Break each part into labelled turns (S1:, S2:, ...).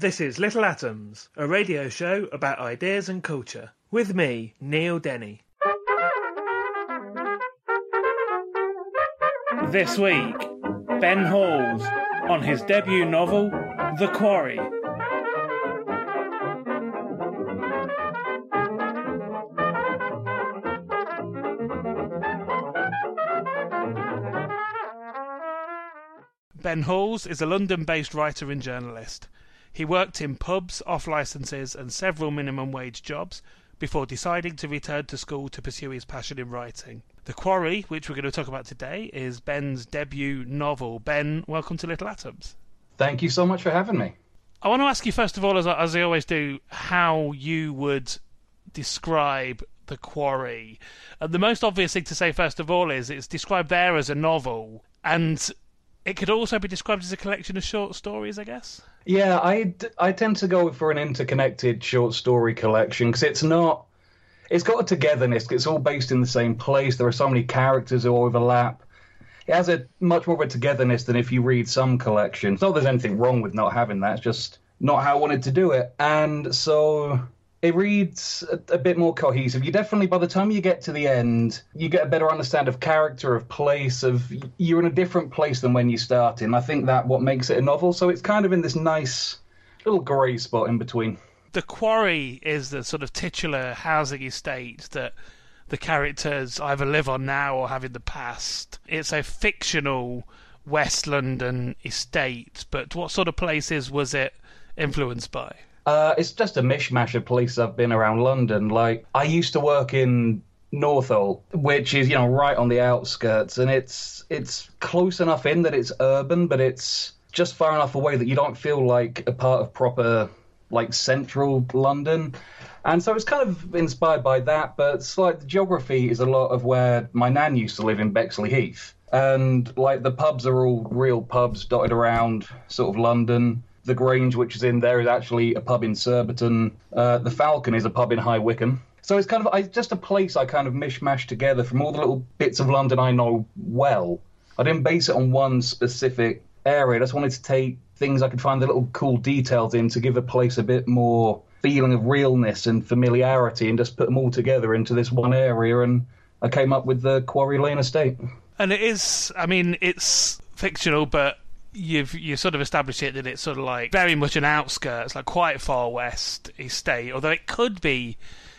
S1: This is Little Atoms, a radio show about ideas and culture, with me, Neil Denny. This week, Ben Halls on his debut novel, The Quarry. Ben Halls is a London based writer and journalist. He worked in pubs, off licenses, and several minimum wage jobs before deciding to return to school to pursue his passion in writing. The Quarry, which we're going to talk about today, is Ben's debut novel. Ben, welcome to Little Atoms.
S2: Thank you so much for having me.
S1: I want to ask you, first of all, as I, as I always do, how you would describe The Quarry. And the most obvious thing to say, first of all, is it's described there as a novel, and it could also be described as a collection of short stories, I guess.
S2: Yeah, I, I tend to go for an interconnected short story collection because it's not. It's got a togetherness. It's all based in the same place. There are so many characters who overlap. It has a much more of a togetherness than if you read some collections. Not there's anything wrong with not having that. It's just not how I wanted to do it. And so it reads a, a, bit more cohesive. You definitely, by the time you get to the end, you get a better understand of character, of place, of you're in a different place than when you started. And I think that what makes it a novel. So it's kind of in this nice little grey spot in between.
S1: The quarry is the sort of titular housing estate that the characters either live on now or have in the past. It's a fictional West London estate, but what sort of places was it influenced by?
S2: Uh, it's just a mishmash of places I've been around London. Like I used to work in Northolt, which is you know right on the outskirts, and it's it's close enough in that it's urban, but it's just far enough away that you don't feel like a part of proper like central London. And so it's kind of inspired by that, but like the geography is a lot of where my nan used to live in Bexleyheath. And like the pubs are all real pubs dotted around sort of London. The Grange, which is in there, is actually a pub in Surbiton. Uh, the Falcon is a pub in High Wycombe. So it's kind of I, just a place I kind of mishmash together from all the little bits of London I know well. I didn't base it on one specific area. I just wanted to take things I could find the little cool details in to give a place a bit more feeling of realness and familiarity and just put them all together into this one area. And I came up with the Quarry Lane Estate.
S1: And it is, I mean, it's fictional, but you've you sort of established it that it's sort of like very much an outskirts, like quite far west estate. Although it could be,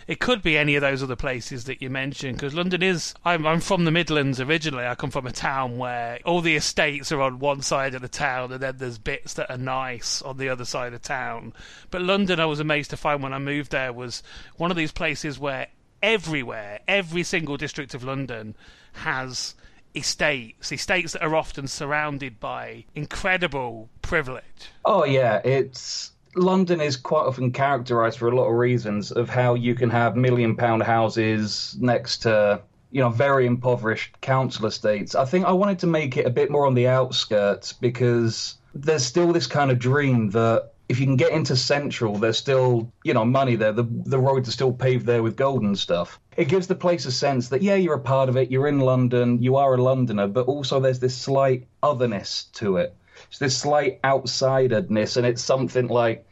S1: it could be any of those other places that you mentioned. Because London is, I'm I'm from the Midlands originally. I come from a town where all the estates are on one side of the town, and then there's bits that are nice on the other side of town. But London, I was amazed to find when I moved there was one of these places where everywhere, every single district of London has estates, estates that are often surrounded by incredible privilege.
S2: Oh yeah, it's London is quite often characterized for a lot of reasons of how you can have million pound houses next to you know very impoverished council estates. I think I wanted to make it a bit more on the outskirts because there's still this kind of dream that if you can get into central, there's still you know money there. The the roads are still paved there with gold and stuff. It gives the place a sense that yeah, you're a part of it. You're in London. You are a Londoner, but also there's this slight otherness to it. It's this slight outsiderness, and it's something like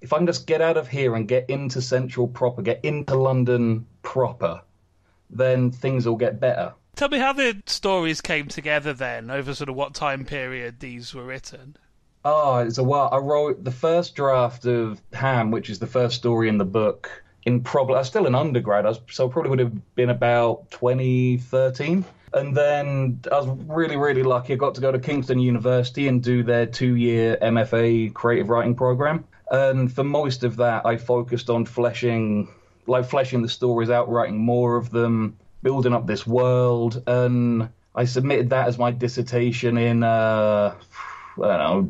S2: if I can just get out of here and get into central proper, get into London proper, then things will get better.
S1: Tell me how the stories came together then, over sort of what time period these were written.
S2: Oh, it's a while. I wrote the first draft of Ham, which is the first story in the book, in probably, I was still an undergrad, was, so probably would have been about 2013. And then I was really, really lucky. I got to go to Kingston University and do their two year MFA creative writing program. And for most of that, I focused on fleshing, like fleshing the stories out, writing more of them, building up this world. And I submitted that as my dissertation in, uh, know,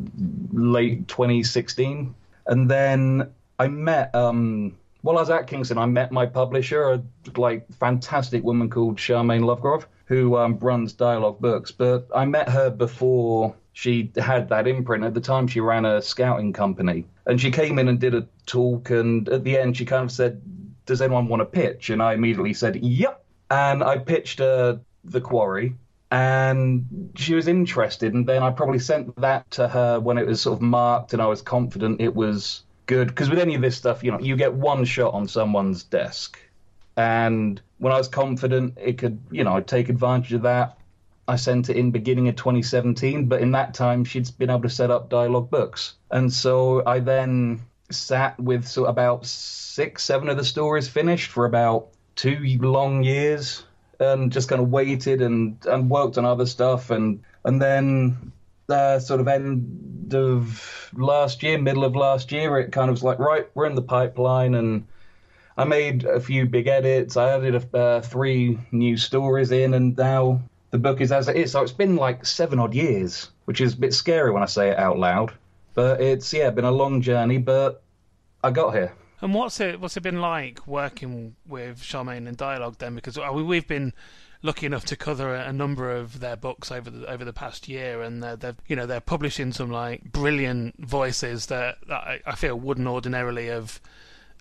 S2: late 2016. And then I met, um, while I was at Kingston, I met my publisher, a like fantastic woman called Charmaine Lovegrove who um, runs Dialogue Books. But I met her before she had that imprint. At the time, she ran a scouting company, and she came in and did a talk. And at the end, she kind of said, "Does anyone want to pitch?" And I immediately said, "Yep." And I pitched her the quarry, and she was interested. And then I probably sent that to her when it was sort of marked, and I was confident it was good. Because with any of this stuff, you know, you get one shot on someone's desk and when I was confident it could, you know, I'd take advantage of that, I sent it in beginning of 2017. But in that time, she'd been able to set up dialogue books, and so I then sat with so about six, seven of the stories finished for about two long years, and just kind of waited and and worked on other stuff, and and then uh, sort of end of last year, middle of last year, it kind of was like, right, we're in the pipeline, and I made a few big edits. I added uh, three new stories in, and now the book is as it is. So it's been like seven odd years, which is a bit scary when I say it out loud. But it's yeah, been a long journey, but I got here.
S1: And what's it what's it been like working with Charmaine and Dialogue then? Because we've been lucky enough to cover a number of their books over the over the past year, and they're, they're you know they're publishing some like brilliant voices that, that I, feel wouldn't ordinarily have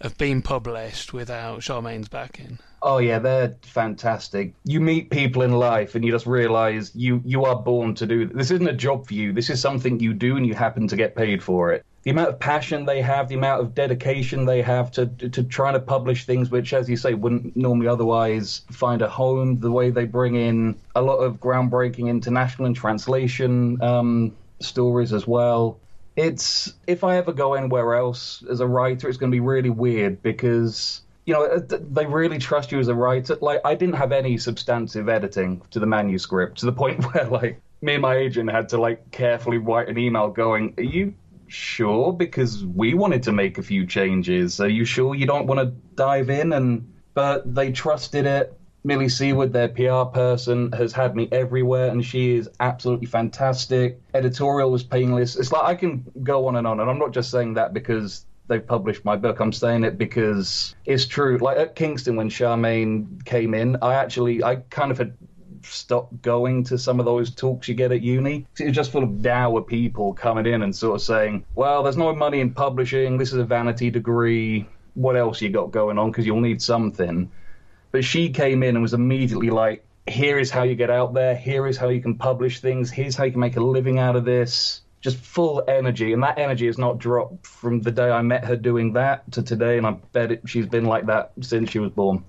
S1: have been published without Charmaine's backing.
S2: Oh yeah, they're fantastic. You meet people in life and you just realize you you are born to do this isn't a job for you. This is something you do and you happen to get paid for it. The amount of passion they have, the amount of dedication they have to to trying to publish things which as you say wouldn't normally otherwise find a home, the way they bring in a lot of groundbreaking international and translation um, stories as well it's if I ever go anywhere else as a writer, it's going to be really weird because you know uh, they really trust you as a writer. Like I didn't have any substantive editing to the manuscript to the point where like me and my agent had to like carefully write an email going, "Are you sure?" Because we wanted to make a few changes. Are you sure you don't want to dive in? And but they trusted it Millie Seaward, their PR person, has had me everywhere, and she is absolutely fantastic. Editorial was painless. It's like I can go on and on, and I'm not just saying that because they've published my book. I'm saying it because it's true. Like at Kingston, when Charmaine came in, I actually, I kind of had stopped going to some of those talks you get at uni. It's just full of dour people coming in and sort of saying, well, there's no money in publishing. This is a vanity degree. What else you got going on? Because you'll need something. But she came in and was immediately like, here is how you get out there. Here is how you can publish things. Here's how you can make a living out of this. Just full energy. And that energy has not dropped from the day I met her doing that to today. And I bet it, she's been like that since she was born.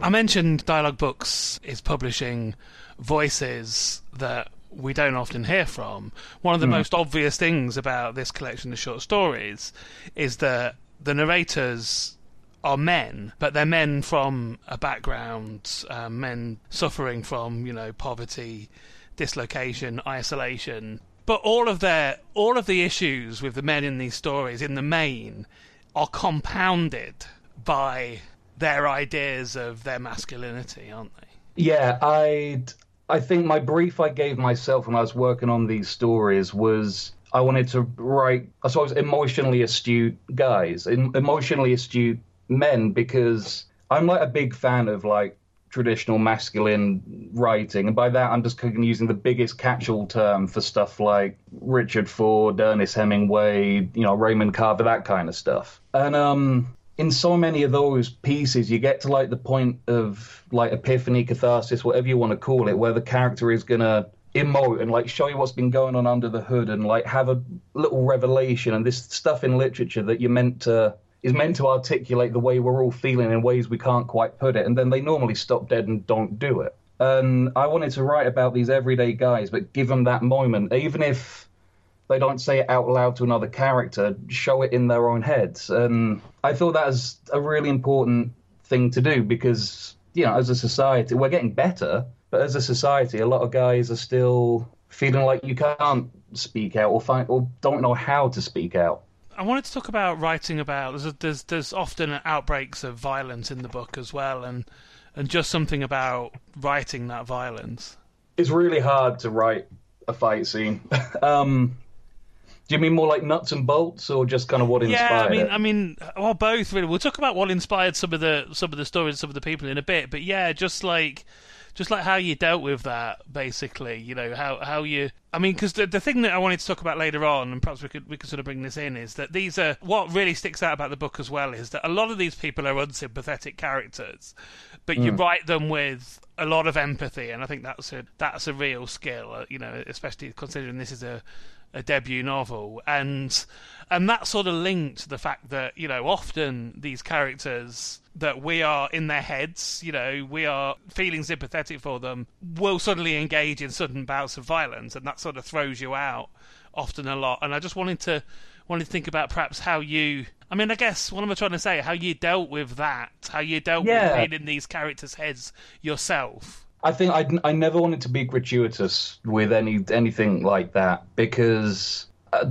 S1: I mentioned Dialogue Books is publishing voices that we don't often hear from. One of the mm. most obvious things about this collection of short stories is that the narrators are men, but they're men from a background, um, men suffering from you know poverty, dislocation, isolation. But all of their all of the issues with the men in these stories, in the main, are compounded by their ideas of their masculinity, aren't they?
S2: Yeah, I I think my brief I gave myself when I was working on these stories was I wanted to write, I suppose, emotionally astute guys, emotionally astute men because I'm like a big fan of like traditional masculine writing, and by that I'm just using the biggest catch-all term for stuff like Richard Ford, Ernest Hemingway, you know, Raymond Carver, that kind of stuff. And um, in so many of those pieces, you get to like the point of like epiphany, catharsis, whatever you want to call it, where the character is gonna emote and like show you what's been going on under the hood and like have a little revelation and this stuff in literature that you're meant to is meant to articulate the way we're all feeling in ways we can't quite put it, and then they normally stop dead and don't do it. And I wanted to write about these everyday guys, but give them that moment, even if they don't say it out loud to another character, show it in their own heads. And I thought that was a really important thing to do because, you know, as a society, we're getting better, but as a society, a lot of guys are still feeling like you can't speak out or find or don't know how to speak out.
S1: I wanted to talk about writing about. There's there's, there's often outbreaks of violence in the book as well, and and just something about writing that violence.
S2: It's really hard to write a fight scene. um, do you mean more like nuts and bolts, or just kind of what inspired
S1: yeah, I mean,
S2: it?
S1: I mean, well, both really. We'll talk about what inspired some of the some of the stories, some of the people in a bit. But yeah, just like just like how you dealt with that, basically. You know how how you. I mean, because the the thing that I wanted to talk about later on, and perhaps we could we could sort of bring this in, is that these are what really sticks out about the book as well is that a lot of these people are unsympathetic characters, but you write them with a lot of empathy, and I think that's a that's a real skill. uh, You know, especially considering this is a a debut novel, and and that sort of linked to the fact that you know often these characters that we are in their heads, you know, we are feeling sympathetic for them, will suddenly engage in sudden bouts of violence, and that sort of throws you out often a lot. And I just wanted to wanted to think about perhaps how you. I mean, I guess what am I trying to say? How you dealt with that? How you dealt
S2: Yeah.
S1: with being in these characters' heads yourself?
S2: I think I, I never wanted to be gratuitous with any anything like that because uh,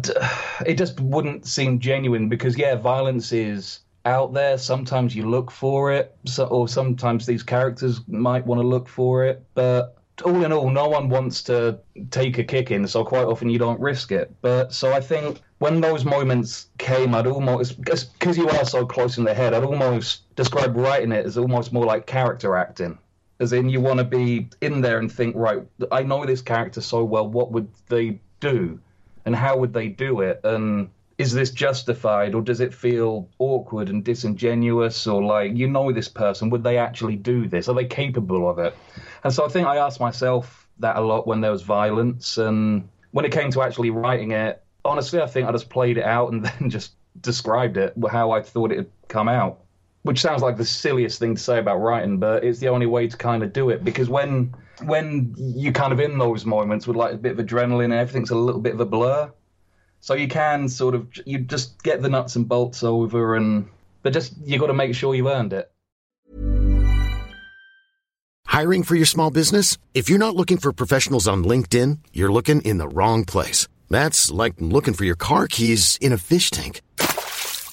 S2: it just wouldn't seem genuine. Because yeah, violence is out there. Sometimes you look for it, so, or sometimes these characters might want to look for it. But all in all, no one wants to take a kick in, so quite often you don't risk it. But so I think when those moments came, I'd almost because you are so close in the head, I'd almost describe writing it as almost more like character acting as in you want to be in there and think, right, I know this character so well. What would they do, and how would they do it, and is this justified, or does it feel awkward and disingenuous, or like you know this person, would they actually do this? Are they capable of it? And so I think I asked myself that a lot when there was violence, and when it came to actually writing it, honestly, I think I just played it out and then just described it how I thought it would come out which sounds like the silliest thing to say about writing, but it's the only way to kind of do it because when when you kind of in those moments with like a bit of adrenaline and everything's a little bit of a blur, so you can sort of you just get the nuts and bolts over and but just you got to make sure you earned it.
S3: Hiring for your small business? If you're not looking for professionals on LinkedIn, you're looking in the wrong place. That's like looking for your car keys in a fish tank.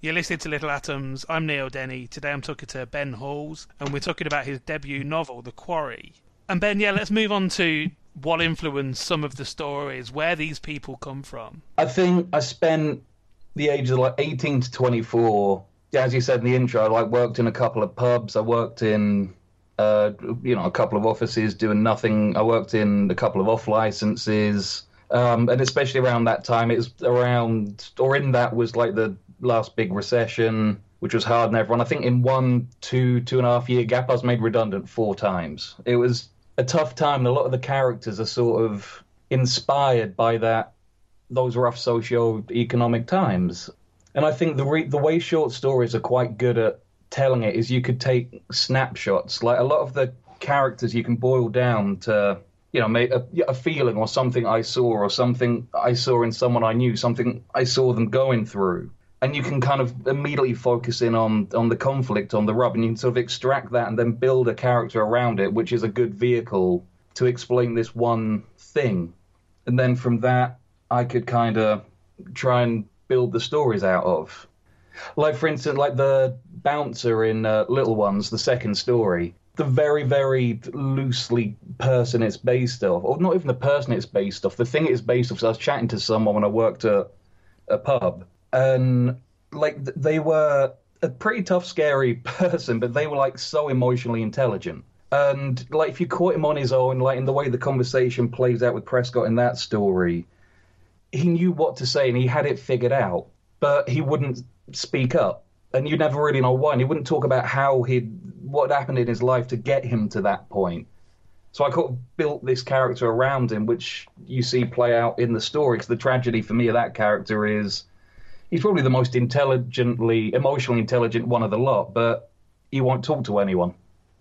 S1: You're listening to Little Atoms. I'm Neil Denny. Today I'm talking to Ben Halls, and we're talking about his debut novel, The Quarry. And Ben, yeah, let's move on to what influenced some of the stories, where these people come from?
S2: I think I spent the ages of like 18 to 24. Yeah, as you said in the intro, I like worked in a couple of pubs. I worked in, uh, you know, a couple of offices doing nothing. I worked in a couple of off licenses. Um, and especially around that time, it was around, or in that was like the last big recession, which was hard on everyone. I think in one, two, two and a half year gap, I was made redundant four times. It was a tough time, a lot of the characters are sort of inspired by that those rough socio-economic times. And I think the re- the way short stories are quite good at telling it is you could take snapshots. Like a lot of the characters, you can boil down to you know a, a feeling or something I saw or something I saw in someone I knew, something I saw them going through. And you can kind of immediately focus in on on the conflict, on the rub, and you can sort of extract that and then build a character around it, which is a good vehicle to explain this one thing. And then from that, I could kind of try and build the stories out of. Like, for instance, like the bouncer in uh, Little Ones, the second story. The very, very loosely person it's based off, or not even the person it's based off, the thing it's based off. So I was chatting to someone when I worked at a pub, and like they were a pretty tough, scary person, but they were like so emotionally intelligent. And like if you caught him on his own, like in the way the conversation plays out with Prescott in that story, he knew what to say and he had it figured out, but he wouldn't speak up. And you never really know why. And he wouldn't talk about how he what happened in his life to get him to that point. So I kind of built this character around him, which you see play out in the story. Because the tragedy for me of that character is he's probably the most intelligently, emotionally intelligent one of the lot, but he won't talk to anyone.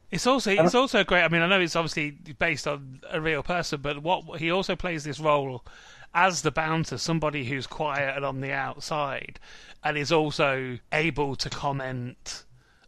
S1: It's also it's also great. I mean, I know it's obviously based on a real person, but what he also plays this role as the bouncer, somebody who's quiet and on the outside, and is also able to comment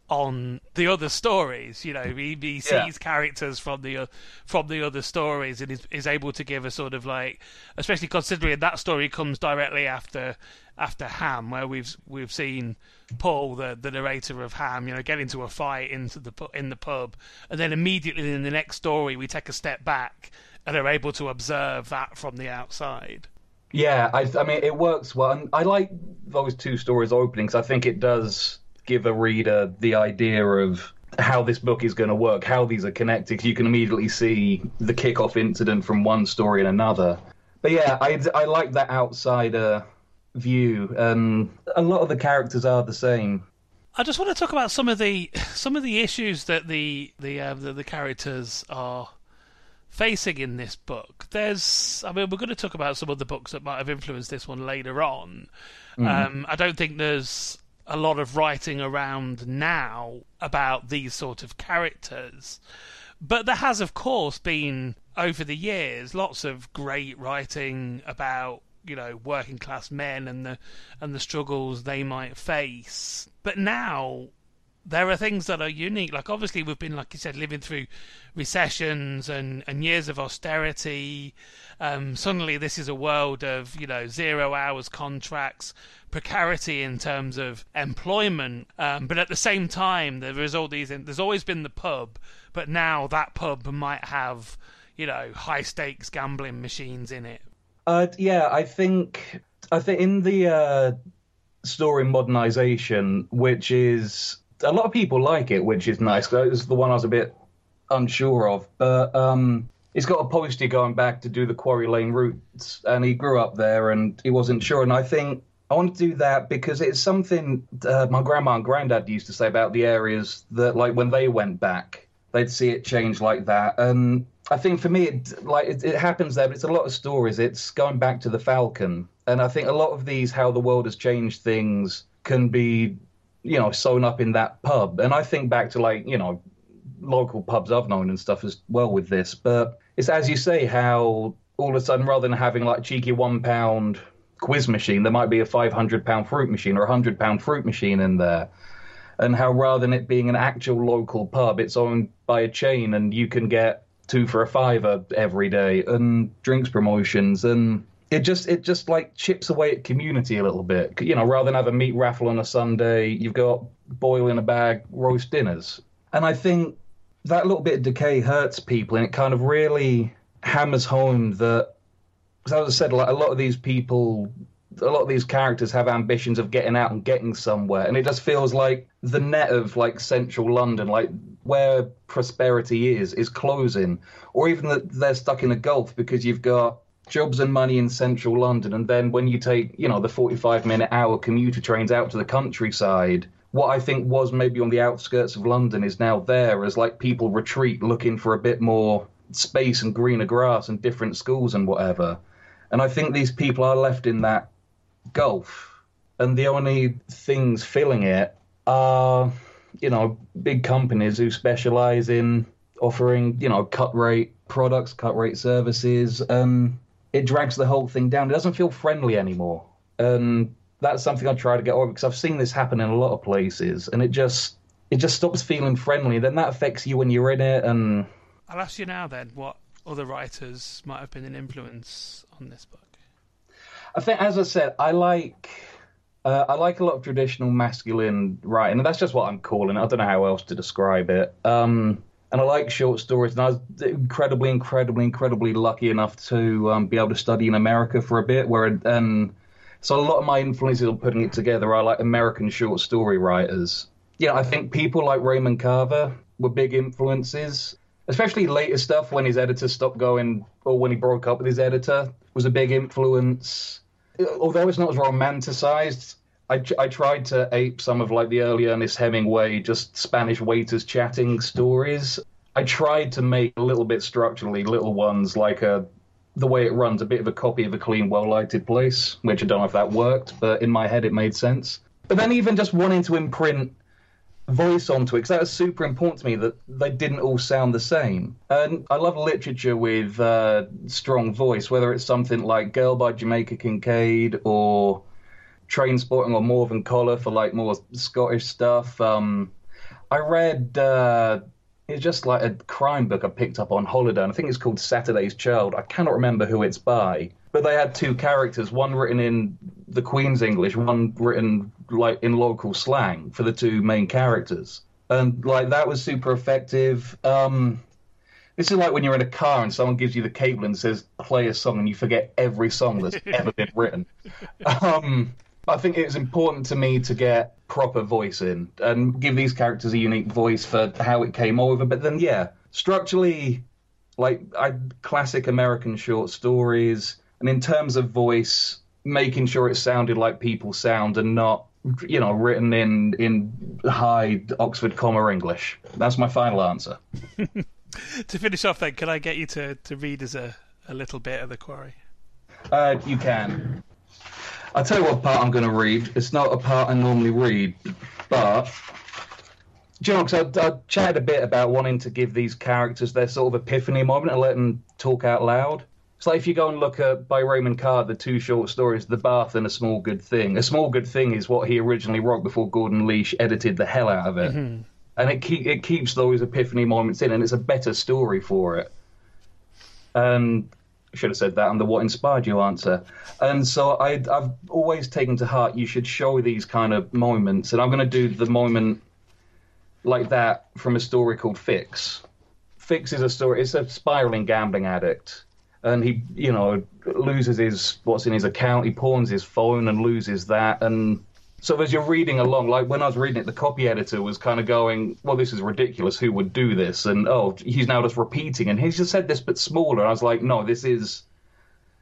S1: on the other stories. You know, he, he sees yeah. characters from the from the other stories and is, is able to give a sort of like, especially considering that story comes directly after after Ham, where we've we've seen Paul, the the narrator of Ham, you know, get into a fight into the in the pub, and then immediately in the next story we take a step back and are able to observe that from the outside.
S2: Yeah, I, I mean, it works well. And I like those two stories opening I think it does give a reader the idea of how this book is going to work, how these are connected. You can immediately see the kickoff incident from one story and another. But yeah, I, I like that outsider view, and a lot of the characters are the same.
S1: I just want to talk about some of the some of the issues that the the uh, the, the characters are facing in this book. There's, I mean, we're going to talk about some of the books that might have influenced this one later on. Mm. Um, I don't think there's a lot of writing around now about these sort of characters. But there has, of course, been over the years lots of great writing about you know working class men and the and the struggles they might face. But now there are things that are unique. Like obviously we've been, like you said, living through recessions and, and years of austerity. Um, suddenly this is a world of you know zero hours contracts, precarity in terms of employment. Um, but at the same time, there is all these. There's always been the pub, but now that pub might have you know high stakes gambling machines in it.
S2: Uh, yeah, I think I think in the uh, story modernization, which is a lot of people like it, which is nice. It was the one I was a bit unsure of, but um, he's got a poster going back to do the Quarry Lane routes, and he grew up there, and he wasn't sure. And I think I want to do that because it's something uh, my grandma and granddad used to say about the areas that, like, when they went back, they'd see it change like that. And I think for me, it, like, it, it happens there, but it's a lot of stories. It's going back to the Falcon, and I think a lot of these, how the world has changed things, can be you know, sewn up in that pub. And I think back to like, you know, local pubs I've known and stuff as well with this. But it's as you say, how all of a sudden, rather than having like cheeky one pound quiz machine, there might be a 500 pound fruit machine or a 100 pound fruit machine in there. And how rather than it being an actual local pub, it's owned by a chain and you can get two for a fiver every day and drinks promotions and it just it just like chips away at community a little bit. You know, rather than have a meat raffle on a Sunday, you've got boil in a bag roast dinners, and I think that little bit of decay hurts people, and it kind of really hammers home that, as I said, like a lot of these people, a lot of these characters have ambitions of getting out and getting somewhere, and it just feels like the net of like central London, like where prosperity is, is closing, or even that they're stuck in a gulf because you've got jobs and money in central London, and then when you take, you know, the 45 minute hour commuter trains out to the countryside, what I think was maybe on the outskirts of London is now there as like people retreat looking for a bit more space and greener grass and different schools and whatever. And I think these people are left in that gulf, and the only things filling it are, you know, big companies who specialize in offering, you know, cut rate products, cut rate services, and it drags the whole thing down. It doesn't feel friendly anymore. And that's something I try to get over because I've seen this happen in a lot of places, and it just it just stops feeling friendly. Then that affects you when you're in it, and
S1: I'll ask you now then what other writers might have been an influence on this book.
S2: I think, as I said, I like uh, I like a lot of traditional masculine writing, and that's just what I'm calling it. I don't know how else to describe it. Um, and I like short stories, and I was incredibly, incredibly, incredibly lucky enough to um, be able to study in America for a bit, where and so a lot of my influences on putting it together are like American short story writers. Yeah, I think people like Raymond Carver were big influences, especially later stuff when his editor stopped going, or when he broke up with his editor, was a big influence. Although it's not as romanticized, I, I tried to ape some of like the early Ernest Hemingway, just Spanish waiters chatting stories. I tried to make a little bit structurally little ones like a the way it runs, a bit of a copy of a clean, well lighted place, which I don't know if that worked, but in my head it made sense. But then even just wanting to imprint voice onto it, because that was super important to me that they didn't all sound the same. And I love literature with uh, strong voice, whether it's something like Girl by Jamaica Kincaid or Trainspotting or Morvern Callar for like more Scottish stuff. Um, I read uh, it's just like a crime book I picked up on holiday, and I think it's called Saturday's Child. I cannot remember who it's by, but they had two characters, one written in the Queen's English, one written like in local slang for the two main characters, and like that was super effective. Um, this is like when you're in a car and someone gives you the cable and says play a song, and you forget every song that's ever been written. Um, I think it was important to me to get proper voice in and give these characters a unique voice for how it came over. But then, yeah, structurally, like I classic American short stories, and in terms of voice, making sure it sounded like people sound and not, you know, written in in high Oxford comma English. That's my final answer.
S1: to finish off, then, can I get you to to read us a a little bit of the quarry?
S2: Uh, you can. I'll tell you what part I'm going to read. It's not a part I normally read, but do you know, cause I, I chatted a bit about wanting to give these characters their sort of epiphany moment and let them talk out loud. It's like if you go and look at by Raymond Carr the two short stories, The Bath and A Small Good Thing. A Small Good Thing is what he originally wrote before Gordon Lish edited the hell out of it, mm-hmm. and it keep, it keeps those epiphany moments in, and it's a better story for it. And I should have said that on the what inspired you answer. And so I, I've always taken to heart you should show these kind of moments, and I'm going to do the moment like that from a story called Fix. Fix is a story. It's a spiraling gambling addict, and he, you know, loses his what's in his account. He pawns his phone and loses that, and so as you're reading along, like when I was reading it, the copy editor was kind of going, "Well, this is ridiculous. Who would do this?" And oh, he's now just repeating, and he's just said this but smaller. And I was like, "No, this is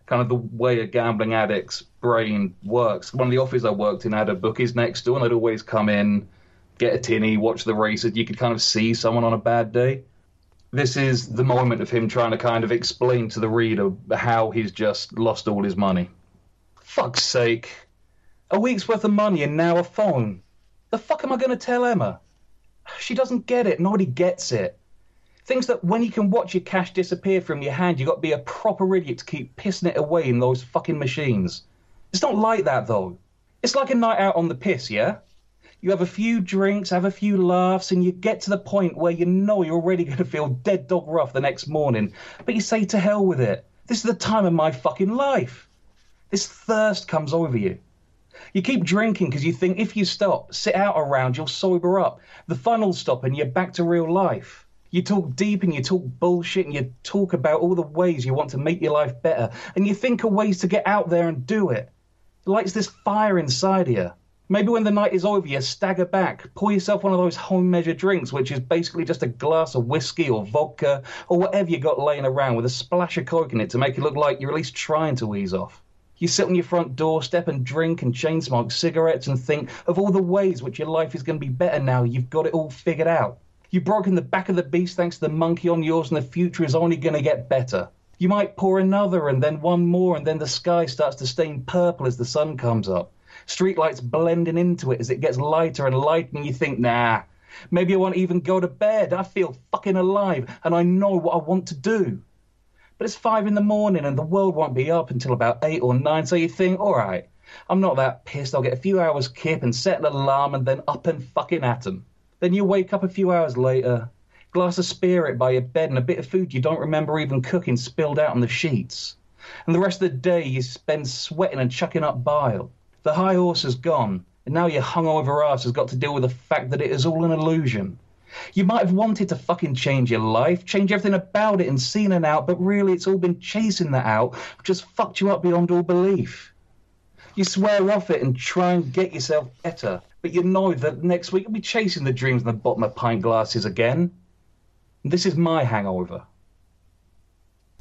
S2: kind of the way a gambling addict's brain works." One of the offices I worked in had a bookies next door, and they'd always come in, get a tinny, watch the races. You could kind of see someone on a bad day. This is the moment of him trying to kind of explain to the reader how he's just lost all his money. Fuck's sake a week's worth of money and now a phone. The fuck am I going to tell Emma? She doesn't get it. Nobody gets it. Things that when you can watch your cash disappear from your hand, you've got to be a proper idiot to keep pissing it away in those fucking machines. It's not like that, though. It's like a night out on the piss, yeah? You have a few drinks, have a few laughs, and you get to the point where you know you're already going to feel dead dog rough the next morning. But you say, to hell with it. This is the time of my fucking life. This thirst comes over you. You keep drinking because you think if you stop, sit out around, you'll sober up. The fun will stop and you're back to real life. You talk deep and you talk bullshit and you talk about all the ways you want to make your life better and you think of ways to get out there and do it. It lights this fire inside you. Maybe when the night is over, you stagger back, pour yourself one of those home measured drinks, which is basically just a glass of whiskey or vodka or whatever you got laying around with a splash of coke in it to make it look like you're at least trying to ease off. You sit on your front doorstep and drink and chain smoke cigarettes and think of all the ways which your life is going to be better now you've got it all figured out. You've broken the back of the beast thanks to the monkey on yours, and the future is only going to get better. You might pour another and then one more, and then the sky starts to stain purple as the sun comes up. Streetlights blending into it as it gets lighter and lighter, and you think, nah, maybe I won't even go to bed. I feel fucking alive, and I know what I want to do. But it's five in the morning, and the world won't be up until about eight or nine, so you think, all right, I'm not that pissed. I'll get a few hours kip and set an alarm, and then up and fucking at 'em. Then you wake up a few hours later, glass of spirit by your bed and a bit of food you don't remember even cooking spilled out on the sheets. And the rest of the day you spend sweating and chucking up bile. The high horse has gone, and now your hungover ass has got to deal with the fact that it is all an illusion. You might have wanted to fucking change your life, change everything about it and seen it out, but really it's all been chasing that out, which has fucked you up beyond all belief. You swear off it and try and get yourself better, but you know that next week you'll be chasing the dreams in the bottom of pint glasses again. This is my hangover.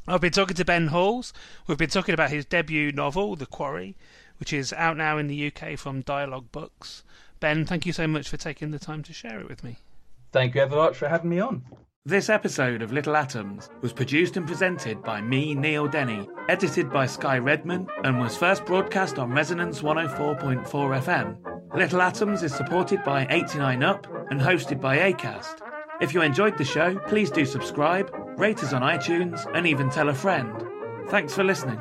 S1: I've been talking to Ben Halls. We've been talking about his debut novel, The Quarry, which is out now in the UK from Dialogue Books. Ben, thank you so much for taking the time to share it with me.
S2: Thank you ever much for having me on.
S1: This episode of Little Atoms was produced and presented by me, Neil Denny, edited by Sky Redman, and was first broadcast on Resonance 104.4 FM. Little Atoms is supported by 89UP and hosted by ACAST. If you enjoyed the show, please do subscribe, rate us on iTunes, and even tell a friend. Thanks for listening.